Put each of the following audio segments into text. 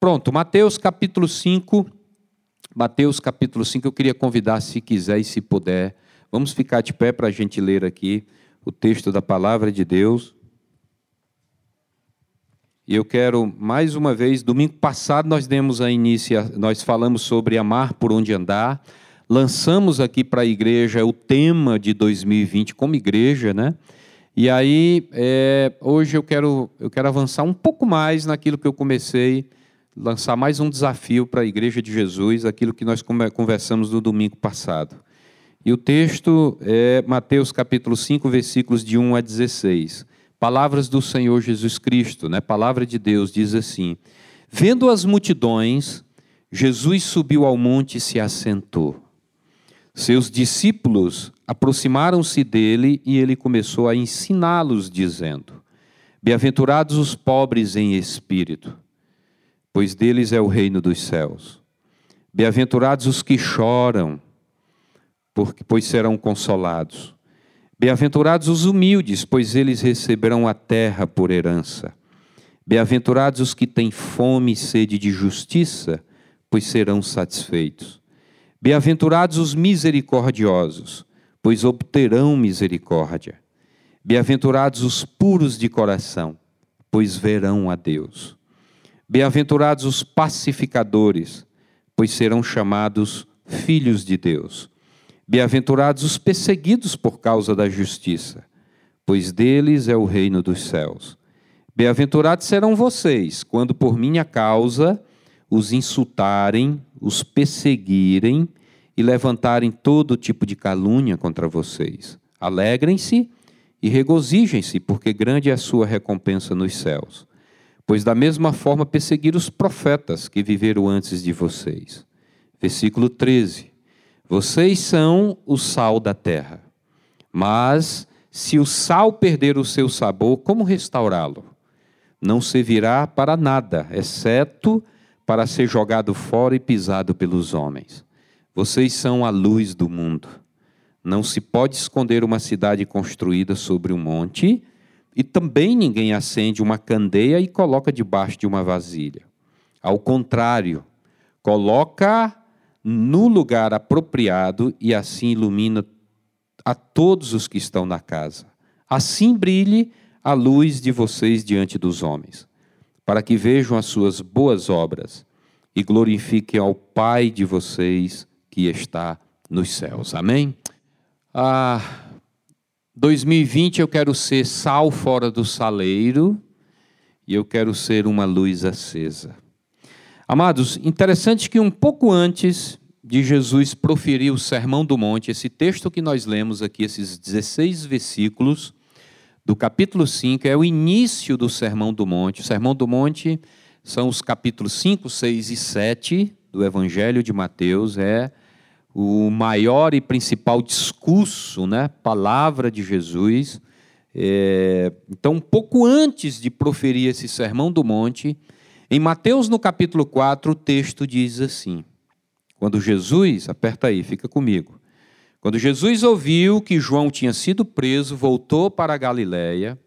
Pronto, Mateus capítulo 5. Mateus capítulo 5, eu queria convidar, se quiser e se puder, vamos ficar de pé para a gente ler aqui o texto da palavra de Deus. E eu quero mais uma vez, domingo passado nós demos a início, nós falamos sobre amar por onde andar, lançamos aqui para a igreja o tema de 2020 como igreja, né? E aí é, hoje eu quero eu quero avançar um pouco mais naquilo que eu comecei lançar mais um desafio para a Igreja de Jesus, aquilo que nós conversamos no domingo passado. E o texto é Mateus capítulo 5, versículos de 1 a 16. Palavras do Senhor Jesus Cristo, né? Palavra de Deus diz assim: Vendo as multidões, Jesus subiu ao monte e se assentou. Seus discípulos aproximaram-se dele e ele começou a ensiná-los, dizendo: Bem-aventurados os pobres em espírito pois deles é o reino dos céus. Bem-aventurados os que choram, porque, pois serão consolados. Bem-aventurados os humildes, pois eles receberão a terra por herança. Bem-aventurados os que têm fome e sede de justiça, pois serão satisfeitos. Bem-aventurados os misericordiosos, pois obterão misericórdia. Bem-aventurados os puros de coração, pois verão a Deus. Bem-aventurados os pacificadores, pois serão chamados filhos de Deus. Bem-aventurados os perseguidos por causa da justiça, pois deles é o reino dos céus. Bem-aventurados serão vocês, quando por minha causa os insultarem, os perseguirem e levantarem todo tipo de calúnia contra vocês. Alegrem-se e regozijem-se, porque grande é a sua recompensa nos céus pois da mesma forma perseguiram os profetas que viveram antes de vocês. Versículo 13: Vocês são o sal da terra, mas se o sal perder o seu sabor, como restaurá-lo? Não servirá para nada, exceto para ser jogado fora e pisado pelos homens. Vocês são a luz do mundo. Não se pode esconder uma cidade construída sobre um monte e também ninguém acende uma candeia e coloca debaixo de uma vasilha. Ao contrário, coloca no lugar apropriado e assim ilumina a todos os que estão na casa. Assim brilhe a luz de vocês diante dos homens, para que vejam as suas boas obras e glorifiquem ao Pai de vocês que está nos céus. Amém? Ah, 2020 eu quero ser sal fora do saleiro e eu quero ser uma luz acesa. Amados, interessante que um pouco antes de Jesus proferir o Sermão do Monte, esse texto que nós lemos aqui, esses 16 versículos do capítulo 5, é o início do Sermão do Monte. O Sermão do Monte são os capítulos 5, 6 e 7 do Evangelho de Mateus, é o maior e principal discurso, né, palavra de Jesus. É, então, pouco antes de proferir esse sermão do monte, em Mateus no capítulo 4, o texto diz assim: Quando Jesus, aperta aí, fica comigo. Quando Jesus ouviu que João tinha sido preso, voltou para a Galiléia.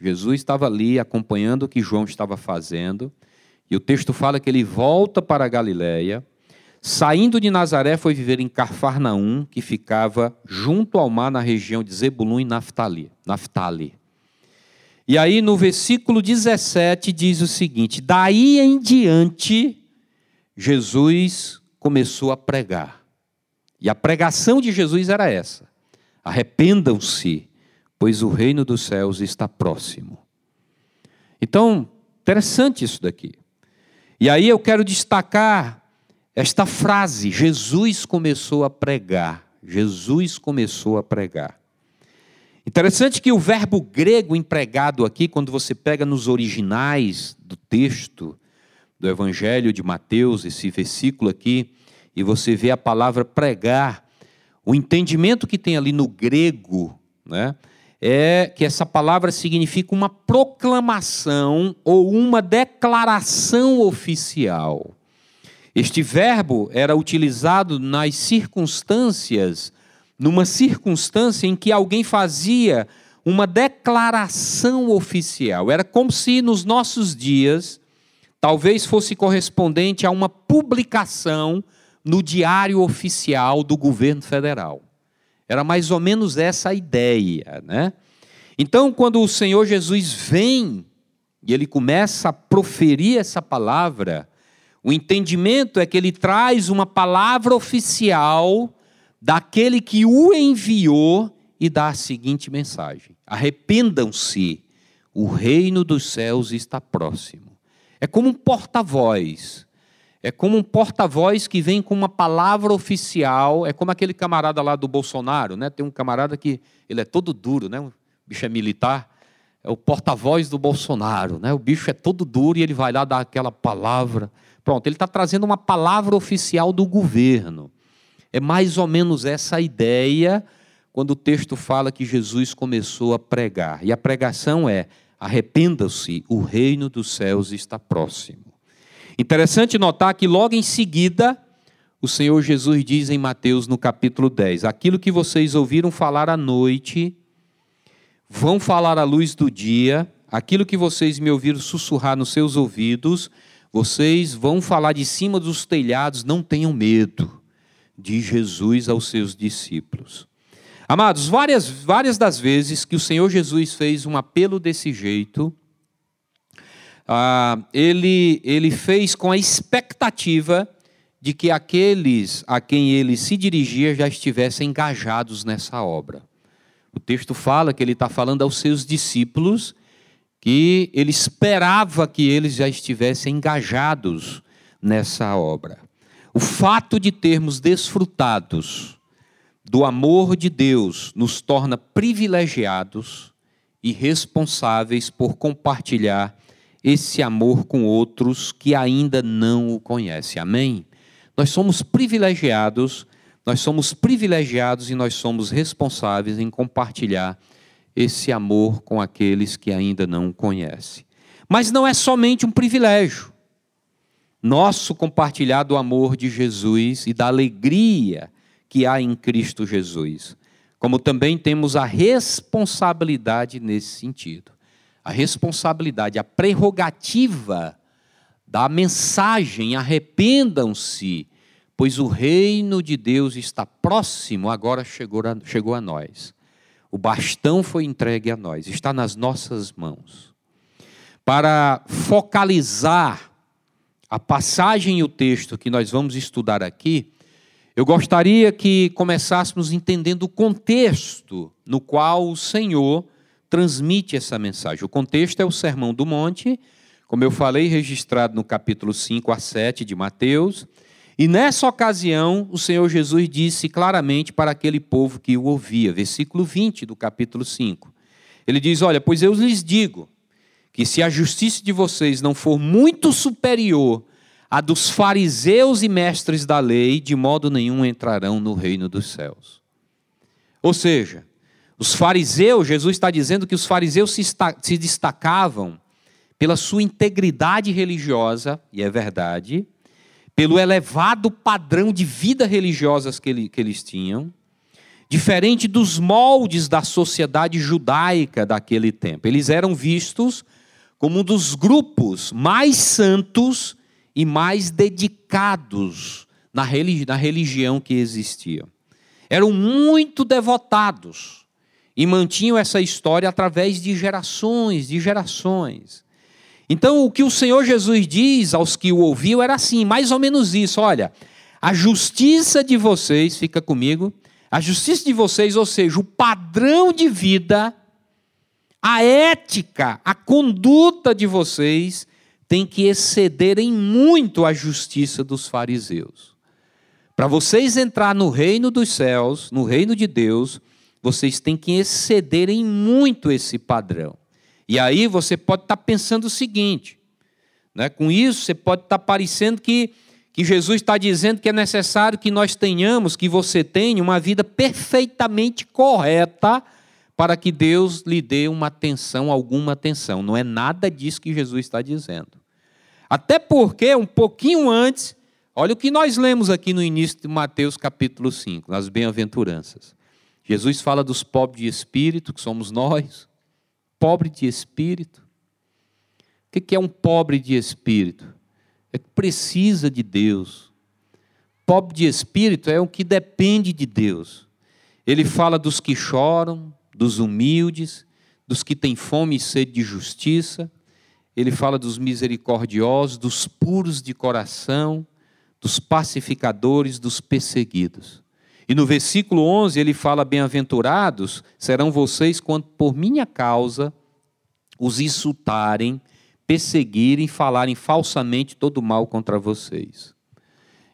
Jesus estava ali acompanhando o que João estava fazendo. E o texto fala que ele volta para a Galiléia. Saindo de Nazaré, foi viver em Carfarnaum, que ficava junto ao mar na região de Zebulun e Naftali. Naftali. E aí no versículo 17 diz o seguinte: Daí em diante, Jesus começou a pregar. E a pregação de Jesus era essa: Arrependam-se, pois o reino dos céus está próximo. Então, interessante isso daqui. E aí eu quero destacar esta frase, Jesus começou a pregar. Jesus começou a pregar. Interessante que o verbo grego empregado aqui, quando você pega nos originais do texto do Evangelho de Mateus, esse versículo aqui, e você vê a palavra pregar, o entendimento que tem ali no grego, né, é que essa palavra significa uma proclamação ou uma declaração oficial. Este verbo era utilizado nas circunstâncias, numa circunstância em que alguém fazia uma declaração oficial. Era como se nos nossos dias, talvez fosse correspondente a uma publicação no Diário Oficial do Governo Federal. Era mais ou menos essa a ideia, né? Então, quando o Senhor Jesus vem e ele começa a proferir essa palavra, o entendimento é que ele traz uma palavra oficial daquele que o enviou e dá a seguinte mensagem: Arrependam-se, o reino dos céus está próximo. É como um porta-voz. É como um porta-voz que vem com uma palavra oficial. É como aquele camarada lá do Bolsonaro, né? Tem um camarada que ele é todo duro, né? O bicho é militar. É o porta-voz do Bolsonaro, né? O bicho é todo duro e ele vai lá dar aquela palavra. Pronto, ele está trazendo uma palavra oficial do governo. É mais ou menos essa ideia quando o texto fala que Jesus começou a pregar. E a pregação é: arrependa-se, o reino dos céus está próximo. Interessante notar que logo em seguida, o Senhor Jesus diz em Mateus no capítulo 10: Aquilo que vocês ouviram falar à noite, vão falar à luz do dia, aquilo que vocês me ouviram sussurrar nos seus ouvidos, vocês vão falar de cima dos telhados, não tenham medo, de Jesus aos seus discípulos. Amados, várias, várias das vezes que o Senhor Jesus fez um apelo desse jeito, ah, ele, ele fez com a expectativa de que aqueles a quem ele se dirigia já estivessem engajados nessa obra. O texto fala que ele está falando aos seus discípulos que ele esperava que eles já estivessem engajados nessa obra. O fato de termos desfrutados do amor de Deus nos torna privilegiados e responsáveis por compartilhar esse amor com outros que ainda não o conhecem. Amém? Nós somos privilegiados, nós somos privilegiados e nós somos responsáveis em compartilhar esse amor com aqueles que ainda não conhecem. Mas não é somente um privilégio. Nosso compartilhar do amor de Jesus e da alegria que há em Cristo Jesus. Como também temos a responsabilidade nesse sentido. A responsabilidade, a prerrogativa da mensagem: arrependam-se, pois o reino de Deus está próximo, agora chegou a, chegou a nós. O bastão foi entregue a nós, está nas nossas mãos. Para focalizar a passagem e o texto que nós vamos estudar aqui, eu gostaria que começássemos entendendo o contexto no qual o Senhor transmite essa mensagem. O contexto é o Sermão do Monte, como eu falei, registrado no capítulo 5 a 7 de Mateus. E nessa ocasião, o Senhor Jesus disse claramente para aquele povo que o ouvia, versículo 20 do capítulo 5. Ele diz: Olha, pois eu lhes digo que se a justiça de vocês não for muito superior a dos fariseus e mestres da lei, de modo nenhum entrarão no reino dos céus. Ou seja, os fariseus, Jesus está dizendo que os fariseus se, se destacavam pela sua integridade religiosa, e é verdade, pelo elevado padrão de vida religiosa que, ele, que eles tinham, diferente dos moldes da sociedade judaica daquele tempo. Eles eram vistos como um dos grupos mais santos e mais dedicados na, religi na religião que existia. Eram muito devotados e mantinham essa história através de gerações, de gerações. Então, o que o Senhor Jesus diz aos que o ouviam era assim, mais ou menos isso: olha, a justiça de vocês, fica comigo, a justiça de vocês, ou seja, o padrão de vida, a ética, a conduta de vocês tem que exceder em muito a justiça dos fariseus. Para vocês entrar no reino dos céus, no reino de Deus, vocês têm que exceder em muito esse padrão. E aí você pode estar pensando o seguinte: né? com isso você pode estar parecendo que, que Jesus está dizendo que é necessário que nós tenhamos, que você tenha uma vida perfeitamente correta para que Deus lhe dê uma atenção, alguma atenção. Não é nada disso que Jesus está dizendo. Até porque, um pouquinho antes, olha o que nós lemos aqui no início de Mateus capítulo 5, nas bem-aventuranças. Jesus fala dos pobres de espírito, que somos nós, pobre de espírito. O que é um pobre de espírito? é que precisa de Deus. Pobre de espírito é o que depende de Deus. Ele fala dos que choram, dos humildes, dos que têm fome e sede de justiça. Ele fala dos misericordiosos, dos puros de coração, dos pacificadores, dos perseguidos. E no versículo 11 ele fala: Bem-aventurados serão vocês quando por minha causa os insultarem, perseguirem, falarem falsamente todo mal contra vocês.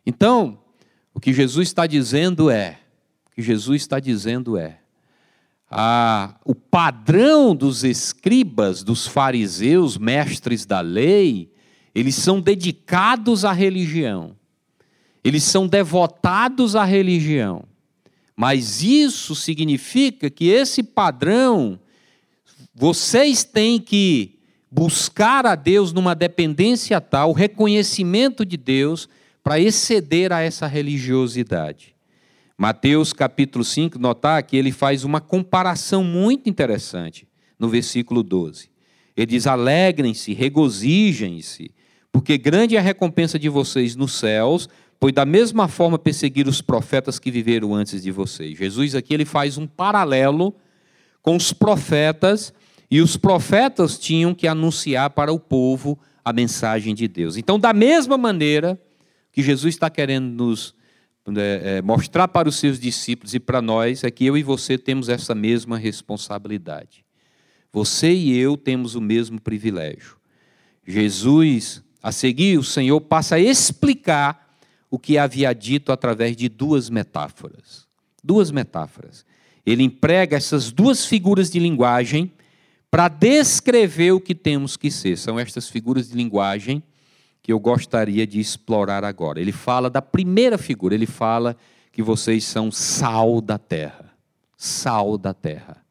Então, o que Jesus está dizendo é: o que Jesus está dizendo é, a, o padrão dos escribas, dos fariseus, mestres da lei, eles são dedicados à religião, eles são devotados à religião, mas isso significa que esse padrão, vocês têm que buscar a Deus numa dependência tal, reconhecimento de Deus, para exceder a essa religiosidade. Mateus capítulo 5, notar que ele faz uma comparação muito interessante no versículo 12. Ele diz: Alegrem-se, regozijem-se, porque grande é a recompensa de vocês nos céus, pois da mesma forma perseguiram os profetas que viveram antes de vocês. Jesus aqui ele faz um paralelo com os profetas, e os profetas tinham que anunciar para o povo a mensagem de Deus. Então, da mesma maneira que Jesus está querendo nos é, é, mostrar para os seus discípulos e para nós é que eu e você temos essa mesma responsabilidade. Você e eu temos o mesmo privilégio. Jesus, a seguir, o Senhor passa a explicar o que havia dito através de duas metáforas. Duas metáforas. Ele emprega essas duas figuras de linguagem para descrever o que temos que ser. São estas figuras de linguagem que eu gostaria de explorar agora. Ele fala da primeira figura, ele fala que vocês são sal da terra. Sal da terra.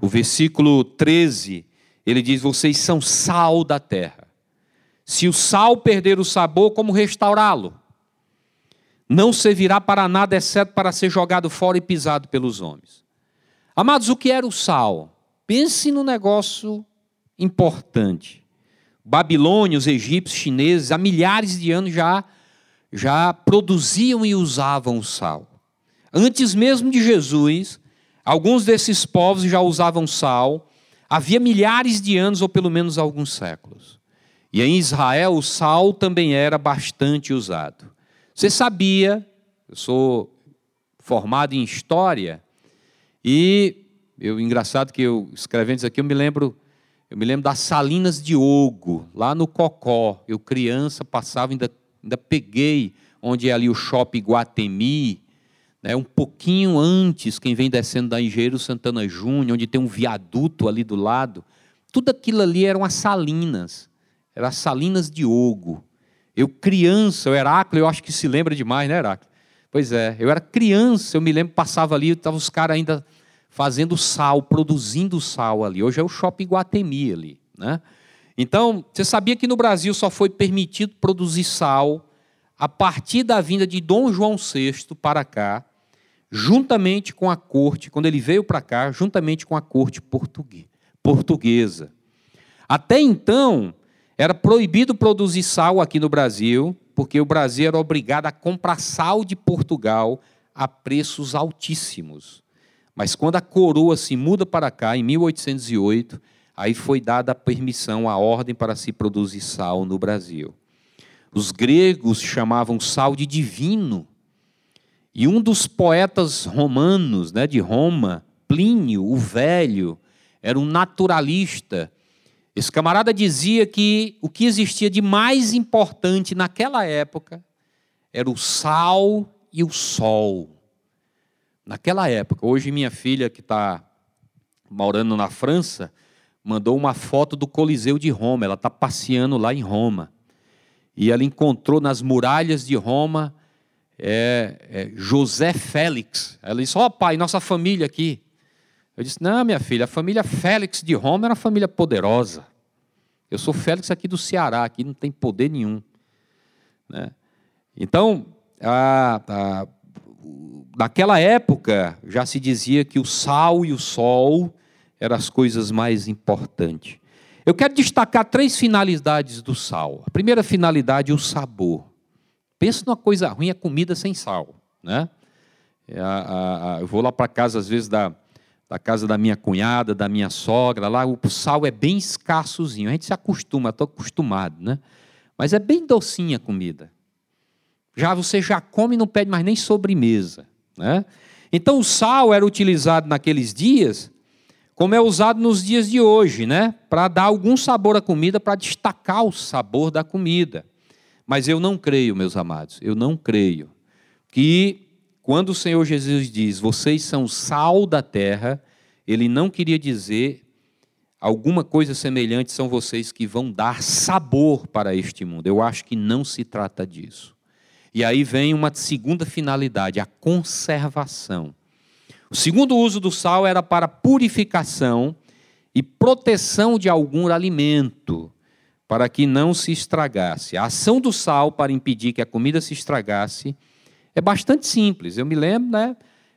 O versículo 13, ele diz: Vocês são sal da terra. Se o sal perder o sabor, como restaurá-lo? Não servirá para nada, exceto para ser jogado fora e pisado pelos homens. Amados, o que era o sal? Pense no negócio importante babilônios, egípcios, chineses, há milhares de anos já, já produziam e usavam o sal. Antes mesmo de Jesus, alguns desses povos já usavam sal, havia milhares de anos, ou pelo menos alguns séculos. E em Israel, o sal também era bastante usado. Você sabia, eu sou formado em história, e eu, engraçado que eu escrevendo isso aqui, eu me lembro eu me lembro das Salinas de Ogo, lá no Cocó. Eu, criança, passava, ainda, ainda peguei onde é ali o shopping Guatemi, né, um pouquinho antes, quem vem descendo da Engenheiro Santana Júnior, onde tem um viaduto ali do lado. Tudo aquilo ali eram as salinas, eram as salinas de Ogo. Eu, criança, o Heráclito, eu acho que se lembra demais, né, Heráclito? Pois é, eu era criança, eu me lembro, passava ali, estavam os caras ainda fazendo sal, produzindo sal ali. Hoje é o Shopping Guatemi ali. Né? Então, você sabia que no Brasil só foi permitido produzir sal a partir da vinda de Dom João VI para cá, juntamente com a corte, quando ele veio para cá, juntamente com a corte portuguesa. Até então, era proibido produzir sal aqui no Brasil, porque o Brasil era obrigado a comprar sal de Portugal a preços altíssimos. Mas quando a coroa se muda para cá, em 1808, aí foi dada a permissão, a ordem para se produzir sal no Brasil. Os gregos chamavam sal de divino. E um dos poetas romanos, né, de Roma, Plínio, o Velho, era um naturalista. Esse camarada dizia que o que existia de mais importante naquela época era o sal e o sol. Naquela época, hoje minha filha que está morando na França mandou uma foto do Coliseu de Roma. Ela está passeando lá em Roma e ela encontrou nas muralhas de Roma é, é, José Félix. Ela disse: Ó oh, pai, nossa família aqui. Eu disse: Não, minha filha, a família Félix de Roma era uma família poderosa. Eu sou Félix aqui do Ceará, aqui não tem poder nenhum. Né? Então, a, a, naquela época já se dizia que o sal e o sol eram as coisas mais importantes. Eu quero destacar três finalidades do sal. A primeira finalidade, o sabor. Pensa numa coisa ruim, é comida sem sal. Né? É, eu vou lá para casa, às vezes, da, da casa da minha cunhada, da minha sogra, lá o sal é bem escassozinho. A gente se acostuma, estou acostumado, né? Mas é bem docinha a comida. Já você já come e não pede mais nem sobremesa, né? Então o sal era utilizado naqueles dias, como é usado nos dias de hoje, né? Para dar algum sabor à comida, para destacar o sabor da comida. Mas eu não creio, meus amados, eu não creio que quando o Senhor Jesus diz, vocês são sal da terra, ele não queria dizer alguma coisa semelhante, são vocês que vão dar sabor para este mundo. Eu acho que não se trata disso. E aí vem uma segunda finalidade, a conservação. O segundo uso do sal era para purificação e proteção de algum alimento, para que não se estragasse. A ação do sal para impedir que a comida se estragasse é bastante simples. Eu me lembro, né?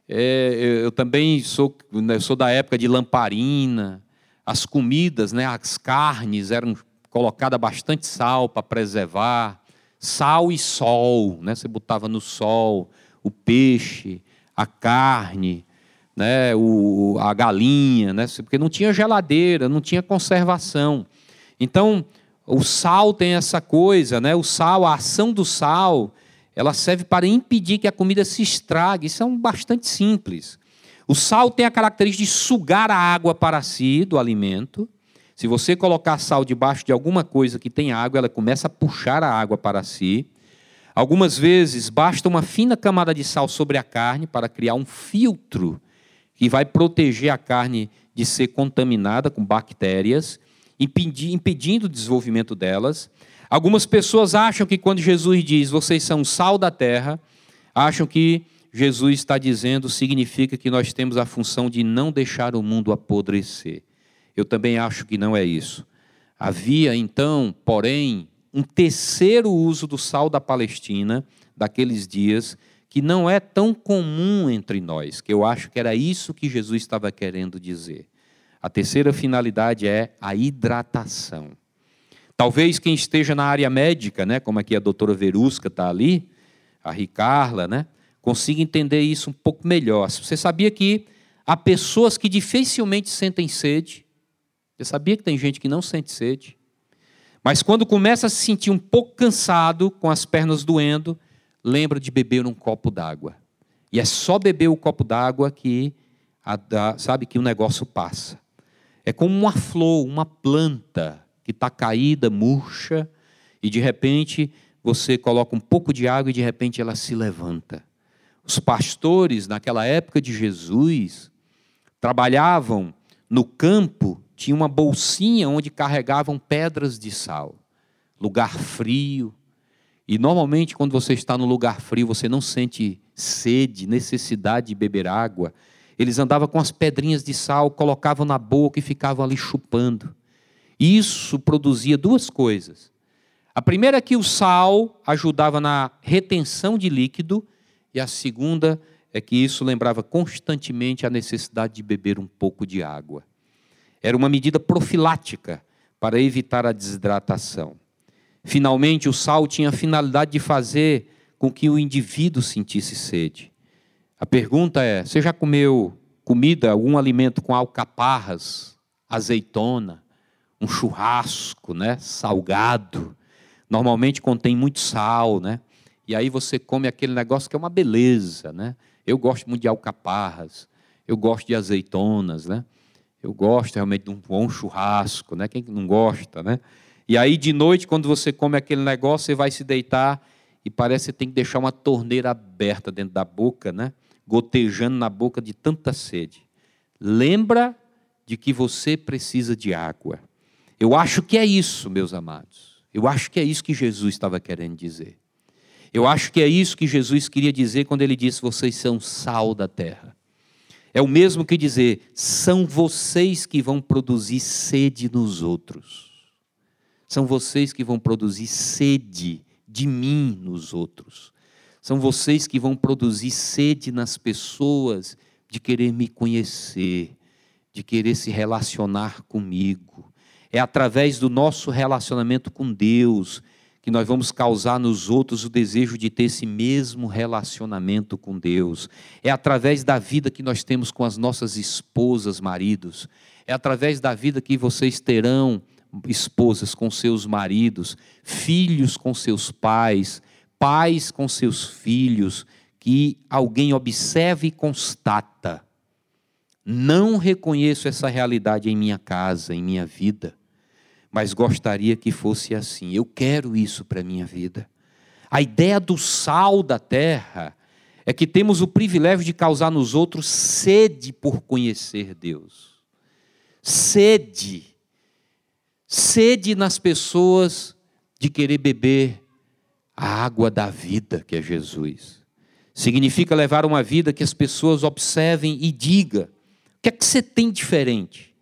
É, eu também sou, né, sou da época de lamparina. As comidas, né, as carnes eram colocadas bastante sal para preservar. Sal e sol, né? Você botava no sol o peixe, a carne, né? O, a galinha, né? Porque não tinha geladeira, não tinha conservação. Então, o sal tem essa coisa, né? O sal, a ação do sal ela serve para impedir que a comida se estrague. Isso é bastante simples. O sal tem a característica de sugar a água para si do alimento. Se você colocar sal debaixo de alguma coisa que tem água, ela começa a puxar a água para si. Algumas vezes basta uma fina camada de sal sobre a carne para criar um filtro que vai proteger a carne de ser contaminada com bactérias, impedindo o desenvolvimento delas. Algumas pessoas acham que quando Jesus diz vocês são sal da terra, acham que Jesus está dizendo significa que nós temos a função de não deixar o mundo apodrecer. Eu também acho que não é isso. Havia então, porém, um terceiro uso do sal da Palestina daqueles dias que não é tão comum entre nós, que eu acho que era isso que Jesus estava querendo dizer. A terceira finalidade é a hidratação. Talvez quem esteja na área médica, né, como aqui a doutora Verusca está ali, a Ricarla, né, consiga entender isso um pouco melhor. Você sabia que há pessoas que dificilmente sentem sede? Você sabia que tem gente que não sente sede? Mas quando começa a se sentir um pouco cansado, com as pernas doendo, lembra de beber um copo d'água. E é só beber o copo d'água que, sabe, que o negócio passa. É como uma flor, uma planta que está caída, murcha, e de repente você coloca um pouco de água e de repente ela se levanta. Os pastores, naquela época de Jesus, trabalhavam no campo, tinha uma bolsinha onde carregavam pedras de sal. Lugar frio. E normalmente, quando você está no lugar frio, você não sente sede, necessidade de beber água. Eles andavam com as pedrinhas de sal, colocavam na boca e ficavam ali chupando. Isso produzia duas coisas. A primeira é que o sal ajudava na retenção de líquido, e a segunda é que isso lembrava constantemente a necessidade de beber um pouco de água. Era uma medida profilática para evitar a desidratação. Finalmente, o sal tinha a finalidade de fazer com que o indivíduo sentisse sede. A pergunta é: você já comeu comida, algum alimento com alcaparras, azeitona, um churrasco, né, salgado, normalmente contém muito sal, né? E aí você come aquele negócio que é uma beleza, né? Eu gosto muito de alcaparras, eu gosto de azeitonas, né? Eu gosto realmente de um bom churrasco, né? Quem não gosta, né? E aí de noite, quando você come aquele negócio, você vai se deitar e parece que tem que deixar uma torneira aberta dentro da boca, né? Gotejando na boca de tanta sede. Lembra de que você precisa de água. Eu acho que é isso, meus amados. Eu acho que é isso que Jesus estava querendo dizer. Eu acho que é isso que Jesus queria dizer quando ele disse: vocês são sal da terra. É o mesmo que dizer: são vocês que vão produzir sede nos outros. São vocês que vão produzir sede de mim nos outros. São vocês que vão produzir sede nas pessoas de querer me conhecer, de querer se relacionar comigo É através do nosso relacionamento com Deus que nós vamos causar nos outros o desejo de ter esse mesmo relacionamento com Deus. É através da vida que nós temos com as nossas esposas, maridos. É através da vida que vocês terão, esposas com seus maridos, filhos com seus pais, pais com seus filhos, que alguém observa e constata. Não reconheço essa realidade em minha casa, em minha vida mas gostaria que fosse assim. Eu quero isso para a minha vida. A ideia do sal da terra é que temos o privilégio de causar nos outros sede por conhecer Deus. Sede. Sede nas pessoas de querer beber a água da vida, que é Jesus. Significa levar uma vida que as pessoas observem e digam: o que é que você tem diferente?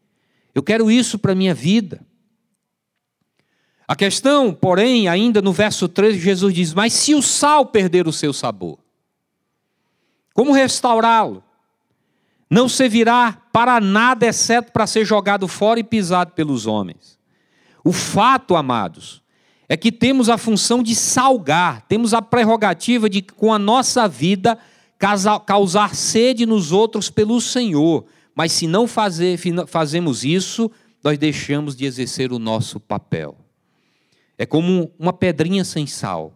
Eu quero isso para a minha vida. A questão, porém, ainda no verso 13, Jesus diz: Mas se o sal perder o seu sabor, como restaurá-lo? Não servirá para nada, exceto para ser jogado fora e pisado pelos homens. O fato, amados, é que temos a função de salgar, temos a prerrogativa de, com a nossa vida, causar sede nos outros pelo Senhor. Mas se não fazer, fazemos isso, nós deixamos de exercer o nosso papel. É como uma pedrinha sem sal,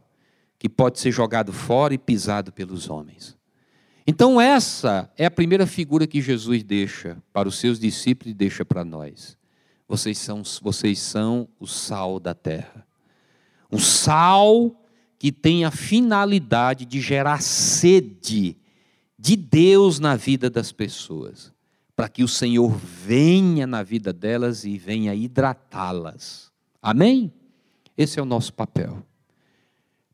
que pode ser jogado fora e pisado pelos homens. Então, essa é a primeira figura que Jesus deixa para os seus discípulos e deixa para nós. Vocês são, vocês são o sal da terra. Um sal que tem a finalidade de gerar sede de Deus na vida das pessoas, para que o Senhor venha na vida delas e venha hidratá-las. Amém? Esse é o nosso papel.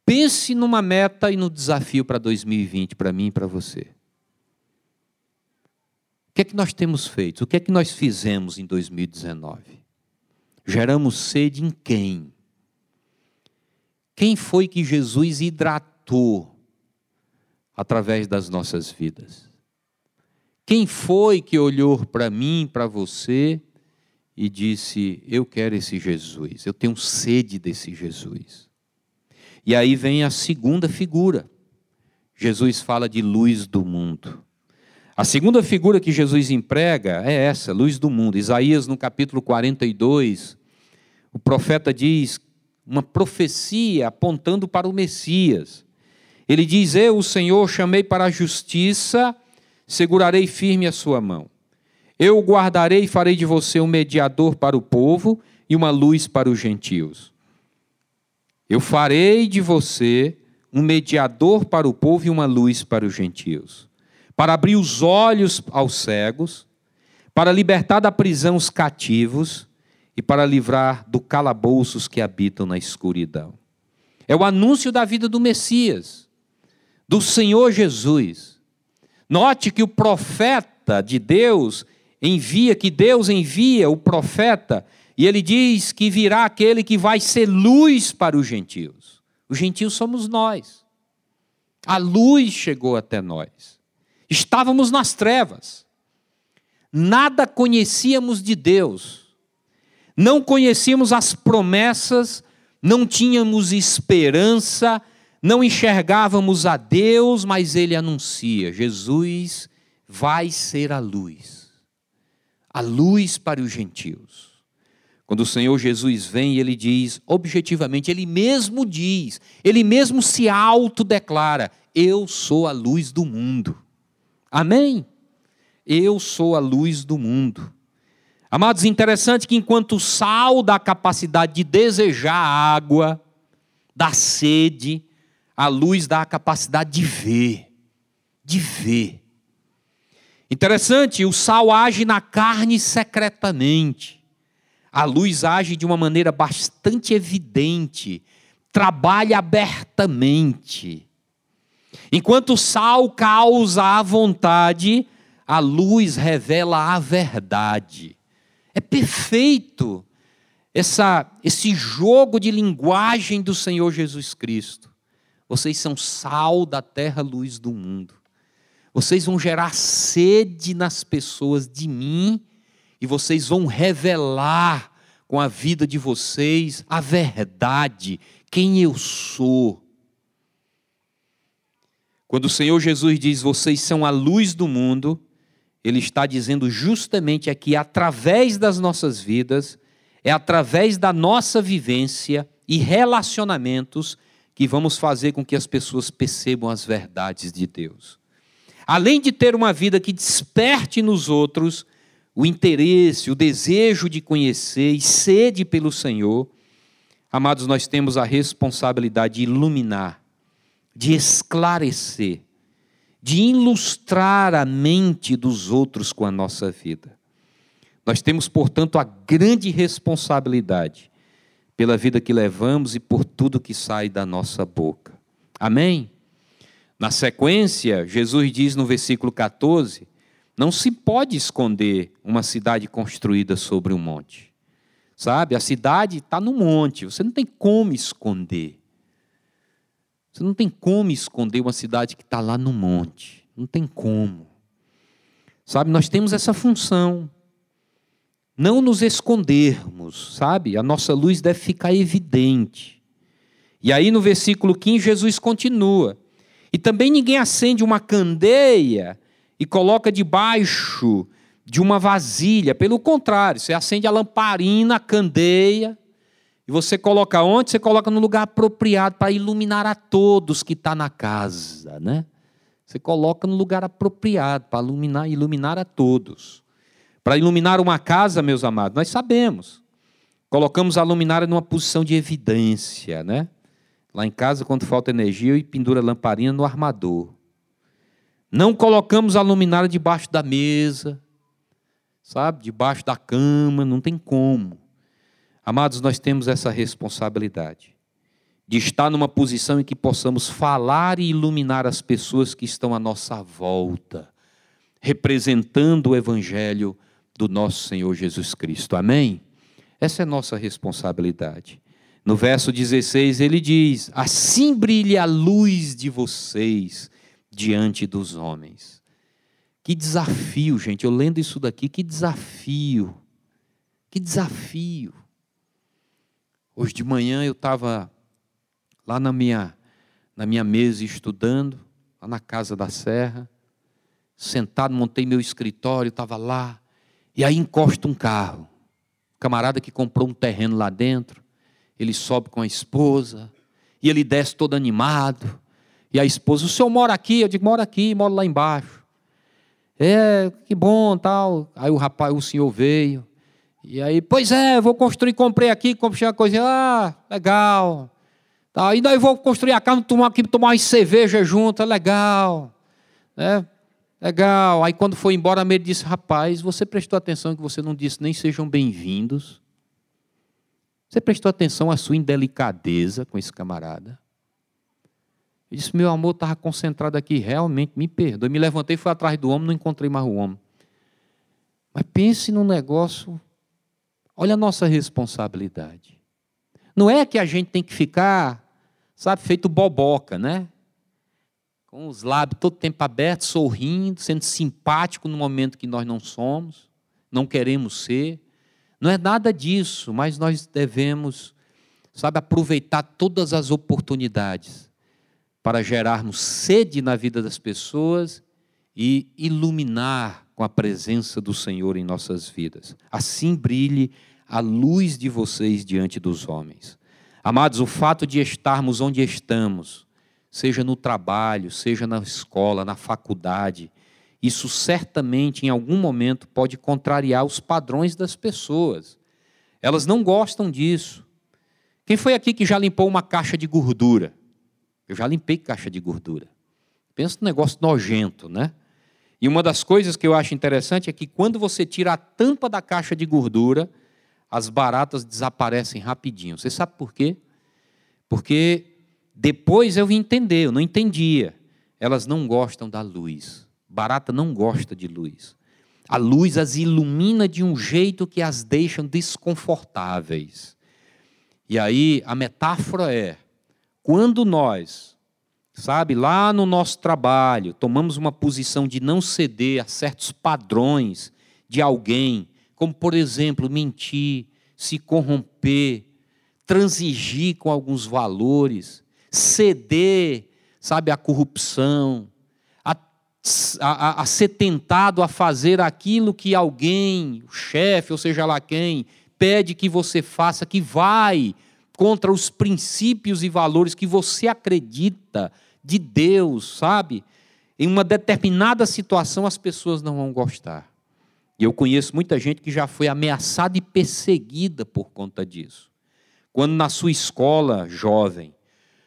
Pense numa meta e no desafio para 2020, para mim e para você. O que é que nós temos feito? O que é que nós fizemos em 2019? Geramos sede em quem? Quem foi que Jesus hidratou através das nossas vidas? Quem foi que olhou para mim, para você e disse: Eu quero esse Jesus, eu tenho sede desse Jesus. E aí vem a segunda figura. Jesus fala de luz do mundo. A segunda figura que Jesus emprega é essa, luz do mundo. Isaías, no capítulo 42, o profeta diz uma profecia apontando para o Messias. Ele diz: Eu, o Senhor, chamei para a justiça, segurarei firme a sua mão. Eu guardarei e farei de você um mediador para o povo e uma luz para os gentios. Eu farei de você um mediador para o povo e uma luz para os gentios, para abrir os olhos aos cegos, para libertar da prisão os cativos e para livrar do calabouço os que habitam na escuridão. É o anúncio da vida do Messias, do Senhor Jesus. Note que o profeta de Deus envia, que Deus envia o profeta, e ele diz que virá aquele que vai ser luz para os gentios. Os gentios somos nós. A luz chegou até nós. Estávamos nas trevas. Nada conhecíamos de Deus. Não conhecíamos as promessas, não tínhamos esperança, não enxergávamos a Deus, mas ele anuncia: Jesus vai ser a luz a luz para os gentios. Quando o Senhor Jesus vem, ele diz, objetivamente, ele mesmo diz, ele mesmo se autodeclara: Eu sou a luz do mundo. Amém? Eu sou a luz do mundo. Amados, interessante que enquanto o sal dá a capacidade de desejar água, da sede, a luz dá a capacidade de ver, de ver. Interessante, o sal age na carne secretamente. A luz age de uma maneira bastante evidente, trabalha abertamente. Enquanto o sal causa a vontade, a luz revela a verdade. É perfeito essa, esse jogo de linguagem do Senhor Jesus Cristo. Vocês são sal da terra, luz do mundo. Vocês vão gerar sede nas pessoas de mim e vocês vão revelar com a vida de vocês a verdade, quem eu sou. Quando o Senhor Jesus diz: Vocês são a luz do mundo, Ele está dizendo justamente aqui, através das nossas vidas, é através da nossa vivência e relacionamentos que vamos fazer com que as pessoas percebam as verdades de Deus. Além de ter uma vida que desperte nos outros o interesse, o desejo de conhecer e sede pelo Senhor, amados, nós temos a responsabilidade de iluminar, de esclarecer, de ilustrar a mente dos outros com a nossa vida. Nós temos, portanto, a grande responsabilidade pela vida que levamos e por tudo que sai da nossa boca. Amém? Na sequência, Jesus diz no versículo 14 não se pode esconder uma cidade construída sobre um monte. Sabe? A cidade está no monte, você não tem como esconder. Você não tem como esconder uma cidade que está lá no monte. Não tem como. Sabe, nós temos essa função. Não nos escondermos, sabe? A nossa luz deve ficar evidente. E aí no versículo 15, Jesus continua. E também ninguém acende uma candeia e coloca debaixo de uma vasilha. Pelo contrário, você acende a lamparina, a candeia, e você coloca onde? Você coloca no lugar apropriado para iluminar a todos que está na casa, né? Você coloca no lugar apropriado para iluminar, iluminar a todos. Para iluminar uma casa, meus amados, nós sabemos. Colocamos a luminária numa posição de evidência, né? Lá em casa, quando falta energia, eu pendura a lamparina no armador. Não colocamos a luminária debaixo da mesa, sabe? Debaixo da cama, não tem como. Amados, nós temos essa responsabilidade de estar numa posição em que possamos falar e iluminar as pessoas que estão à nossa volta, representando o evangelho do nosso Senhor Jesus Cristo. Amém? Essa é nossa responsabilidade. No verso 16 ele diz: Assim brilhe a luz de vocês diante dos homens. Que desafio, gente. Eu lendo isso daqui, que desafio. Que desafio. Hoje de manhã eu estava lá na minha, na minha mesa estudando, lá na casa da Serra, sentado, montei meu escritório, estava lá, e aí encosta um carro. camarada que comprou um terreno lá dentro, ele sobe com a esposa, e ele desce todo animado. E a esposa, o senhor mora aqui? Eu digo, moro aqui, moro lá embaixo. É, que bom, tal. Aí o rapaz, o senhor veio. E aí, pois é, vou construir, comprei aqui, comprei uma coisa. Ah, legal. Tá, e daí vou construir a casa, tomar aqui, tomar uma cerveja junto, é legal. É, legal. Aí quando foi embora, ele disse, rapaz, você prestou atenção que você não disse nem sejam bem-vindos? Você prestou atenção à sua indelicadeza com esse camarada? Eu disse, meu amor estava concentrado aqui, realmente, me perdoe. Me levantei, fui atrás do homem, não encontrei mais o homem. Mas pense no negócio, olha a nossa responsabilidade. Não é que a gente tem que ficar, sabe, feito boboca, né? Com os lábios todo tempo abertos, sorrindo, sendo simpático no momento que nós não somos, não queremos ser. Não é nada disso, mas nós devemos, sabe, aproveitar todas as oportunidades para gerarmos sede na vida das pessoas e iluminar com a presença do Senhor em nossas vidas. Assim brilhe a luz de vocês diante dos homens. Amados, o fato de estarmos onde estamos, seja no trabalho, seja na escola, na faculdade, isso certamente em algum momento pode contrariar os padrões das pessoas. Elas não gostam disso. Quem foi aqui que já limpou uma caixa de gordura? Eu já limpei caixa de gordura. Pensa no negócio nojento, né? E uma das coisas que eu acho interessante é que quando você tira a tampa da caixa de gordura, as baratas desaparecem rapidinho. Você sabe por quê? Porque depois eu vim entender, eu não entendia. Elas não gostam da luz. Barata não gosta de luz. A luz as ilumina de um jeito que as deixa desconfortáveis. E aí a metáfora é: quando nós, sabe, lá no nosso trabalho, tomamos uma posição de não ceder a certos padrões de alguém, como por exemplo, mentir, se corromper, transigir com alguns valores, ceder, sabe, à corrupção, a, a ser tentado a fazer aquilo que alguém, o chefe, ou seja lá quem, pede que você faça, que vai contra os princípios e valores que você acredita de Deus, sabe? Em uma determinada situação as pessoas não vão gostar. E eu conheço muita gente que já foi ameaçada e perseguida por conta disso. Quando na sua escola, jovem,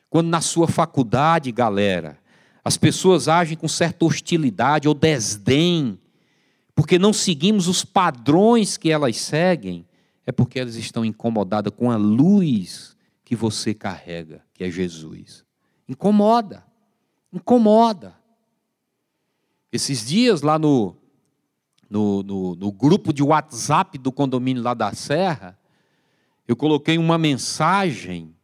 quando na sua faculdade, galera, as pessoas agem com certa hostilidade ou desdém, porque não seguimos os padrões que elas seguem, é porque elas estão incomodadas com a luz que você carrega, que é Jesus. Incomoda, incomoda. Esses dias lá no, no, no, no grupo de WhatsApp do condomínio lá da Serra, eu coloquei uma mensagem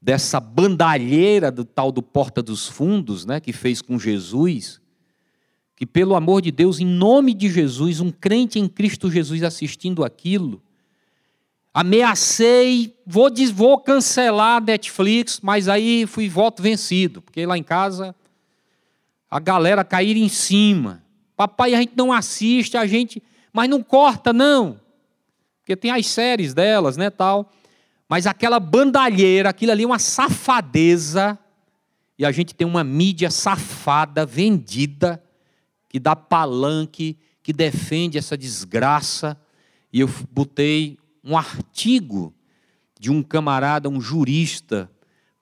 dessa bandalheira do tal do Porta dos Fundos, né, que fez com Jesus, que pelo amor de Deus, em nome de Jesus, um crente em Cristo Jesus assistindo aquilo, ameacei, vou, vou cancelar a Netflix, mas aí fui voto vencido, porque lá em casa a galera cair em cima. Papai, a gente não assiste, a gente, mas não corta não. Porque tem as séries delas, né, tal. Mas aquela bandalheira, aquilo ali é uma safadeza. E a gente tem uma mídia safada, vendida, que dá palanque, que defende essa desgraça. E eu botei um artigo de um camarada, um jurista,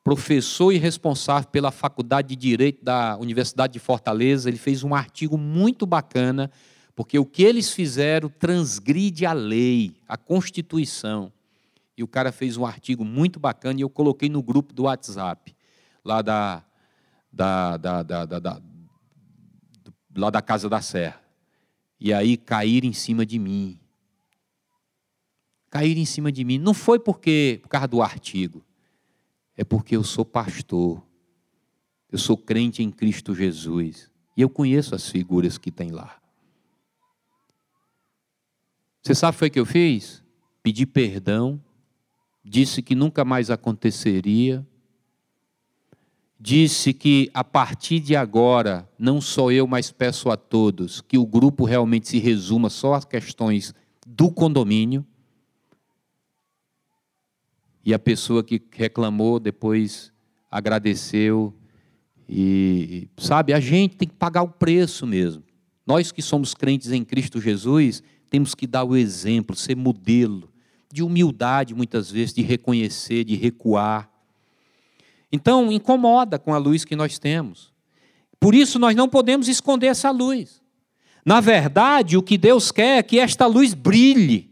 professor e responsável pela Faculdade de Direito da Universidade de Fortaleza, ele fez um artigo muito bacana, porque o que eles fizeram transgride a lei, a Constituição. E o cara fez um artigo muito bacana e eu coloquei no grupo do WhatsApp, lá da, da, da, da, da, lá da Casa da Serra. E aí caíram em cima de mim. Caíram em cima de mim. Não foi porque por causa do artigo é porque eu sou pastor, eu sou crente em Cristo Jesus e eu conheço as figuras que tem lá. Você sabe o que eu fiz? Pedi perdão, disse que nunca mais aconteceria, disse que a partir de agora, não só eu, mas peço a todos que o grupo realmente se resuma só às questões do condomínio e a pessoa que reclamou depois agradeceu. E, sabe, a gente tem que pagar o preço mesmo. Nós que somos crentes em Cristo Jesus, temos que dar o exemplo, ser modelo de humildade, muitas vezes, de reconhecer, de recuar. Então, incomoda com a luz que nós temos. Por isso, nós não podemos esconder essa luz. Na verdade, o que Deus quer é que esta luz brilhe.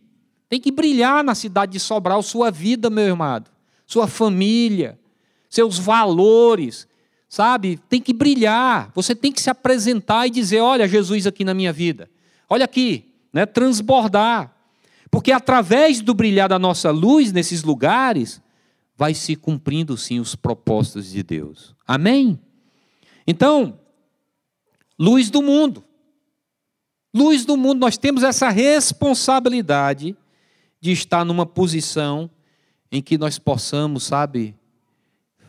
Tem que brilhar na cidade de Sobral sua vida, meu irmão, sua família, seus valores, sabe? Tem que brilhar. Você tem que se apresentar e dizer: olha, Jesus aqui na minha vida. Olha aqui, né? transbordar. Porque através do brilhar da nossa luz nesses lugares, vai se cumprindo sim os propósitos de Deus. Amém? Então, luz do mundo. Luz do mundo, nós temos essa responsabilidade de estar numa posição em que nós possamos, sabe,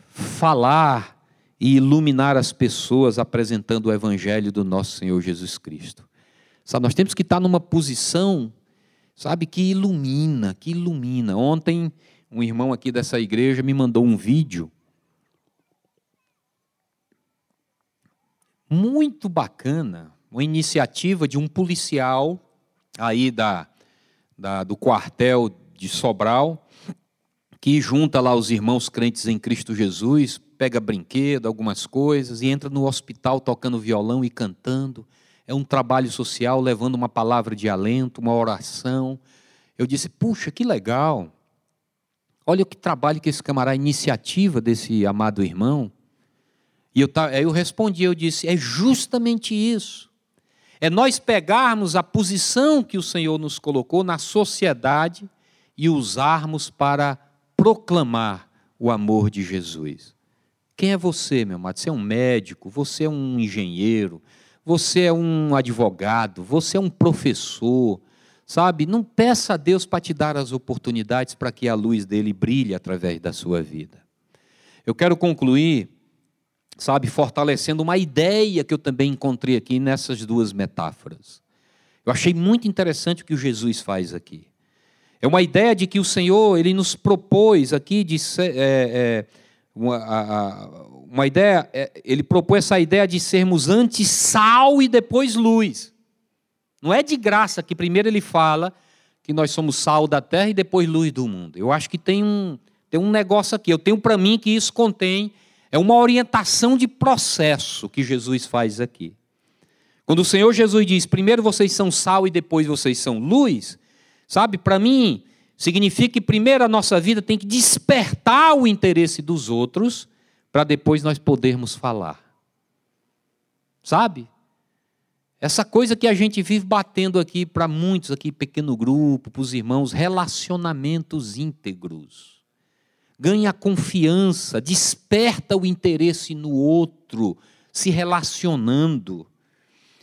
falar e iluminar as pessoas apresentando o evangelho do nosso Senhor Jesus Cristo. Sabe, nós temos que estar numa posição, sabe, que ilumina, que ilumina. Ontem um irmão aqui dessa igreja me mandou um vídeo muito bacana, uma iniciativa de um policial aí da da, do quartel de Sobral, que junta lá os irmãos crentes em Cristo Jesus, pega brinquedo, algumas coisas, e entra no hospital tocando violão e cantando. É um trabalho social, levando uma palavra de alento, uma oração. Eu disse, puxa, que legal. Olha que trabalho que esse camarada, a iniciativa desse amado irmão. E eu, aí eu respondi, eu disse, é justamente isso. É nós pegarmos a posição que o Senhor nos colocou na sociedade e usarmos para proclamar o amor de Jesus. Quem é você, meu amado? Você é um médico, você é um engenheiro, você é um advogado, você é um professor, Sabe, não peça a Deus para te dar as oportunidades para que a luz dele brilhe através da sua vida. Eu quero concluir, sabe, fortalecendo uma ideia que eu também encontrei aqui nessas duas metáforas. Eu achei muito interessante o que o Jesus faz aqui. É uma ideia de que o Senhor ele nos propôs aqui de ser, é, é, uma, a, uma ideia, é, ele propôs essa ideia de sermos antes sal e depois luz. Não é de graça que primeiro ele fala que nós somos sal da terra e depois luz do mundo. Eu acho que tem um, tem um negócio aqui. Eu tenho para mim que isso contém é uma orientação de processo que Jesus faz aqui. Quando o Senhor Jesus diz, primeiro vocês são sal e depois vocês são luz, sabe, para mim, significa que primeiro a nossa vida tem que despertar o interesse dos outros, para depois nós podermos falar. Sabe? Essa coisa que a gente vive batendo aqui para muitos, aqui, pequeno grupo, para os irmãos, relacionamentos íntegros. Ganha confiança, desperta o interesse no outro, se relacionando.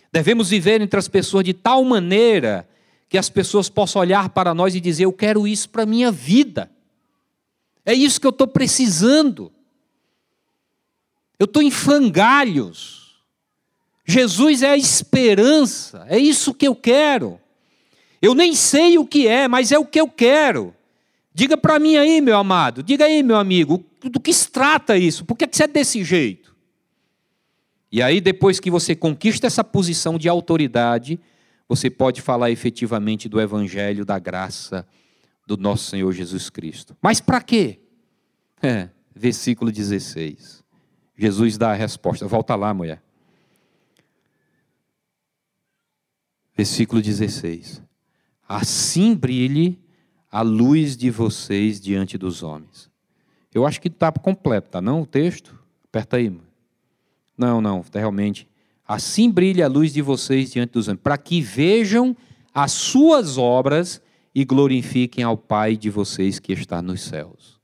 Devemos viver entre as pessoas de tal maneira que as pessoas possam olhar para nós e dizer: Eu quero isso para a minha vida. É isso que eu estou precisando. Eu estou em frangalhos. Jesus é a esperança, é isso que eu quero. Eu nem sei o que é, mas é o que eu quero. Diga para mim aí, meu amado, diga aí, meu amigo, do que se trata isso? Por que você é desse jeito? E aí, depois que você conquista essa posição de autoridade, você pode falar efetivamente do Evangelho, da graça do nosso Senhor Jesus Cristo. Mas para quê? É, versículo 16. Jesus dá a resposta. Volta lá, mulher. Versículo 16. Assim brilhe a luz de vocês diante dos homens. Eu acho que está completo, tá não o texto? Aperta aí. Não, não, realmente. Assim brilha a luz de vocês diante dos homens, para que vejam as suas obras e glorifiquem ao Pai de vocês que está nos céus.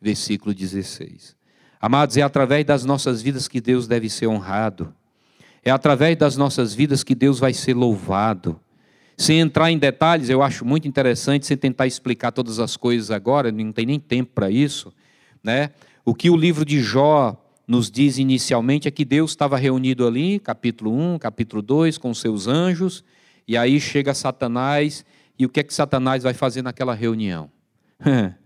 Versículo 16. Amados, é através das nossas vidas que Deus deve ser honrado. É através das nossas vidas que Deus vai ser louvado. Sem entrar em detalhes, eu acho muito interessante, sem tentar explicar todas as coisas agora, não tem nem tempo para isso, né? O que o livro de Jó nos diz inicialmente é que Deus estava reunido ali, capítulo 1, capítulo 2, com seus anjos, e aí chega Satanás, e o que é que Satanás vai fazer naquela reunião?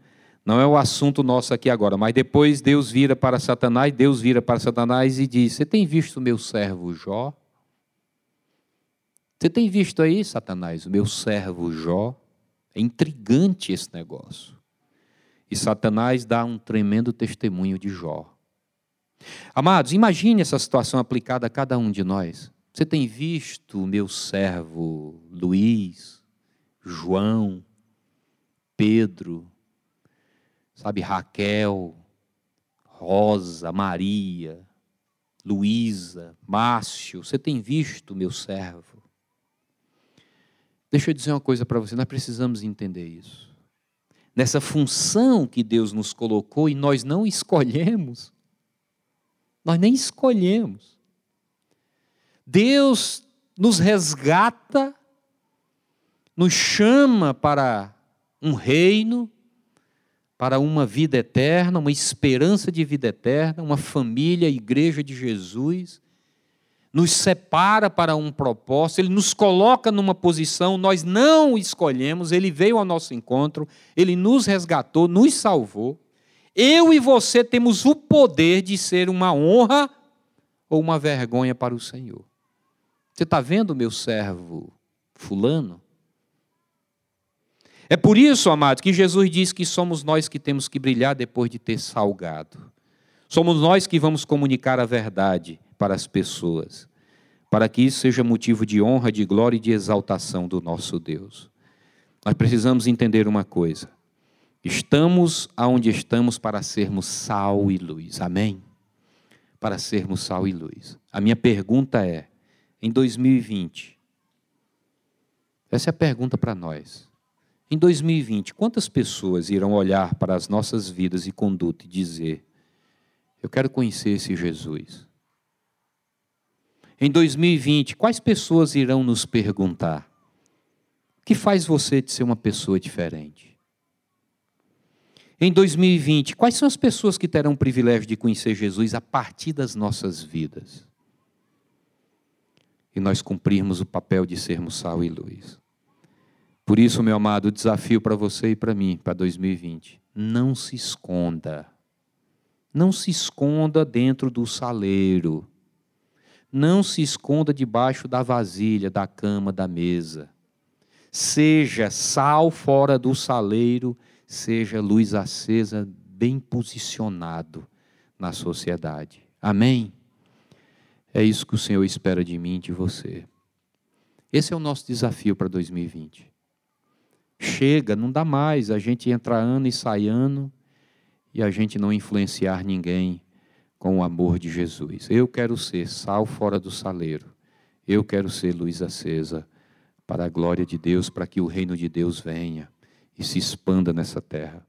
Não é o assunto nosso aqui agora, mas depois Deus vira para Satanás, Deus vira para Satanás e diz: Você tem visto o meu servo Jó? Você tem visto aí, Satanás, o meu servo Jó? É intrigante esse negócio. E Satanás dá um tremendo testemunho de Jó. Amados, imagine essa situação aplicada a cada um de nós. Você tem visto o meu servo Luiz, João, Pedro, sabe, Raquel, Rosa, Maria, Luísa, Márcio, você tem visto meu servo? Deixa eu dizer uma coisa para você, nós precisamos entender isso. Nessa função que Deus nos colocou e nós não escolhemos. Nós nem escolhemos. Deus nos resgata, nos chama para um reino, para uma vida eterna, uma esperança de vida eterna, uma família, igreja de Jesus, nos separa para um propósito, Ele nos coloca numa posição, nós não escolhemos, Ele veio ao nosso encontro, Ele nos resgatou, nos salvou. Eu e você temos o poder de ser uma honra ou uma vergonha para o Senhor. Você está vendo, meu servo Fulano? É por isso, amado, que Jesus diz que somos nós que temos que brilhar depois de ter salgado. Somos nós que vamos comunicar a verdade para as pessoas, para que isso seja motivo de honra, de glória e de exaltação do nosso Deus. Nós precisamos entender uma coisa: Estamos aonde estamos para sermos sal e luz. Amém? Para sermos sal e luz. A minha pergunta é: em 2020, essa é a pergunta para nós. Em 2020, quantas pessoas irão olhar para as nossas vidas e conduta e dizer: Eu quero conhecer esse Jesus? Em 2020, quais pessoas irão nos perguntar: que faz você de ser uma pessoa diferente? Em 2020, quais são as pessoas que terão o privilégio de conhecer Jesus a partir das nossas vidas? E nós cumprirmos o papel de sermos sal e luz. Por isso, meu amado, o desafio para você e para mim, para 2020, não se esconda. Não se esconda dentro do saleiro. Não se esconda debaixo da vasilha, da cama, da mesa. Seja sal fora do saleiro seja luz acesa, bem posicionado na sociedade. Amém? É isso que o Senhor espera de mim e de você. Esse é o nosso desafio para 2020. Chega, não dá mais a gente entrar ano e sair ano e a gente não influenciar ninguém com o amor de Jesus. Eu quero ser sal fora do saleiro. Eu quero ser luz acesa para a glória de Deus, para que o reino de Deus venha e se expanda nessa terra.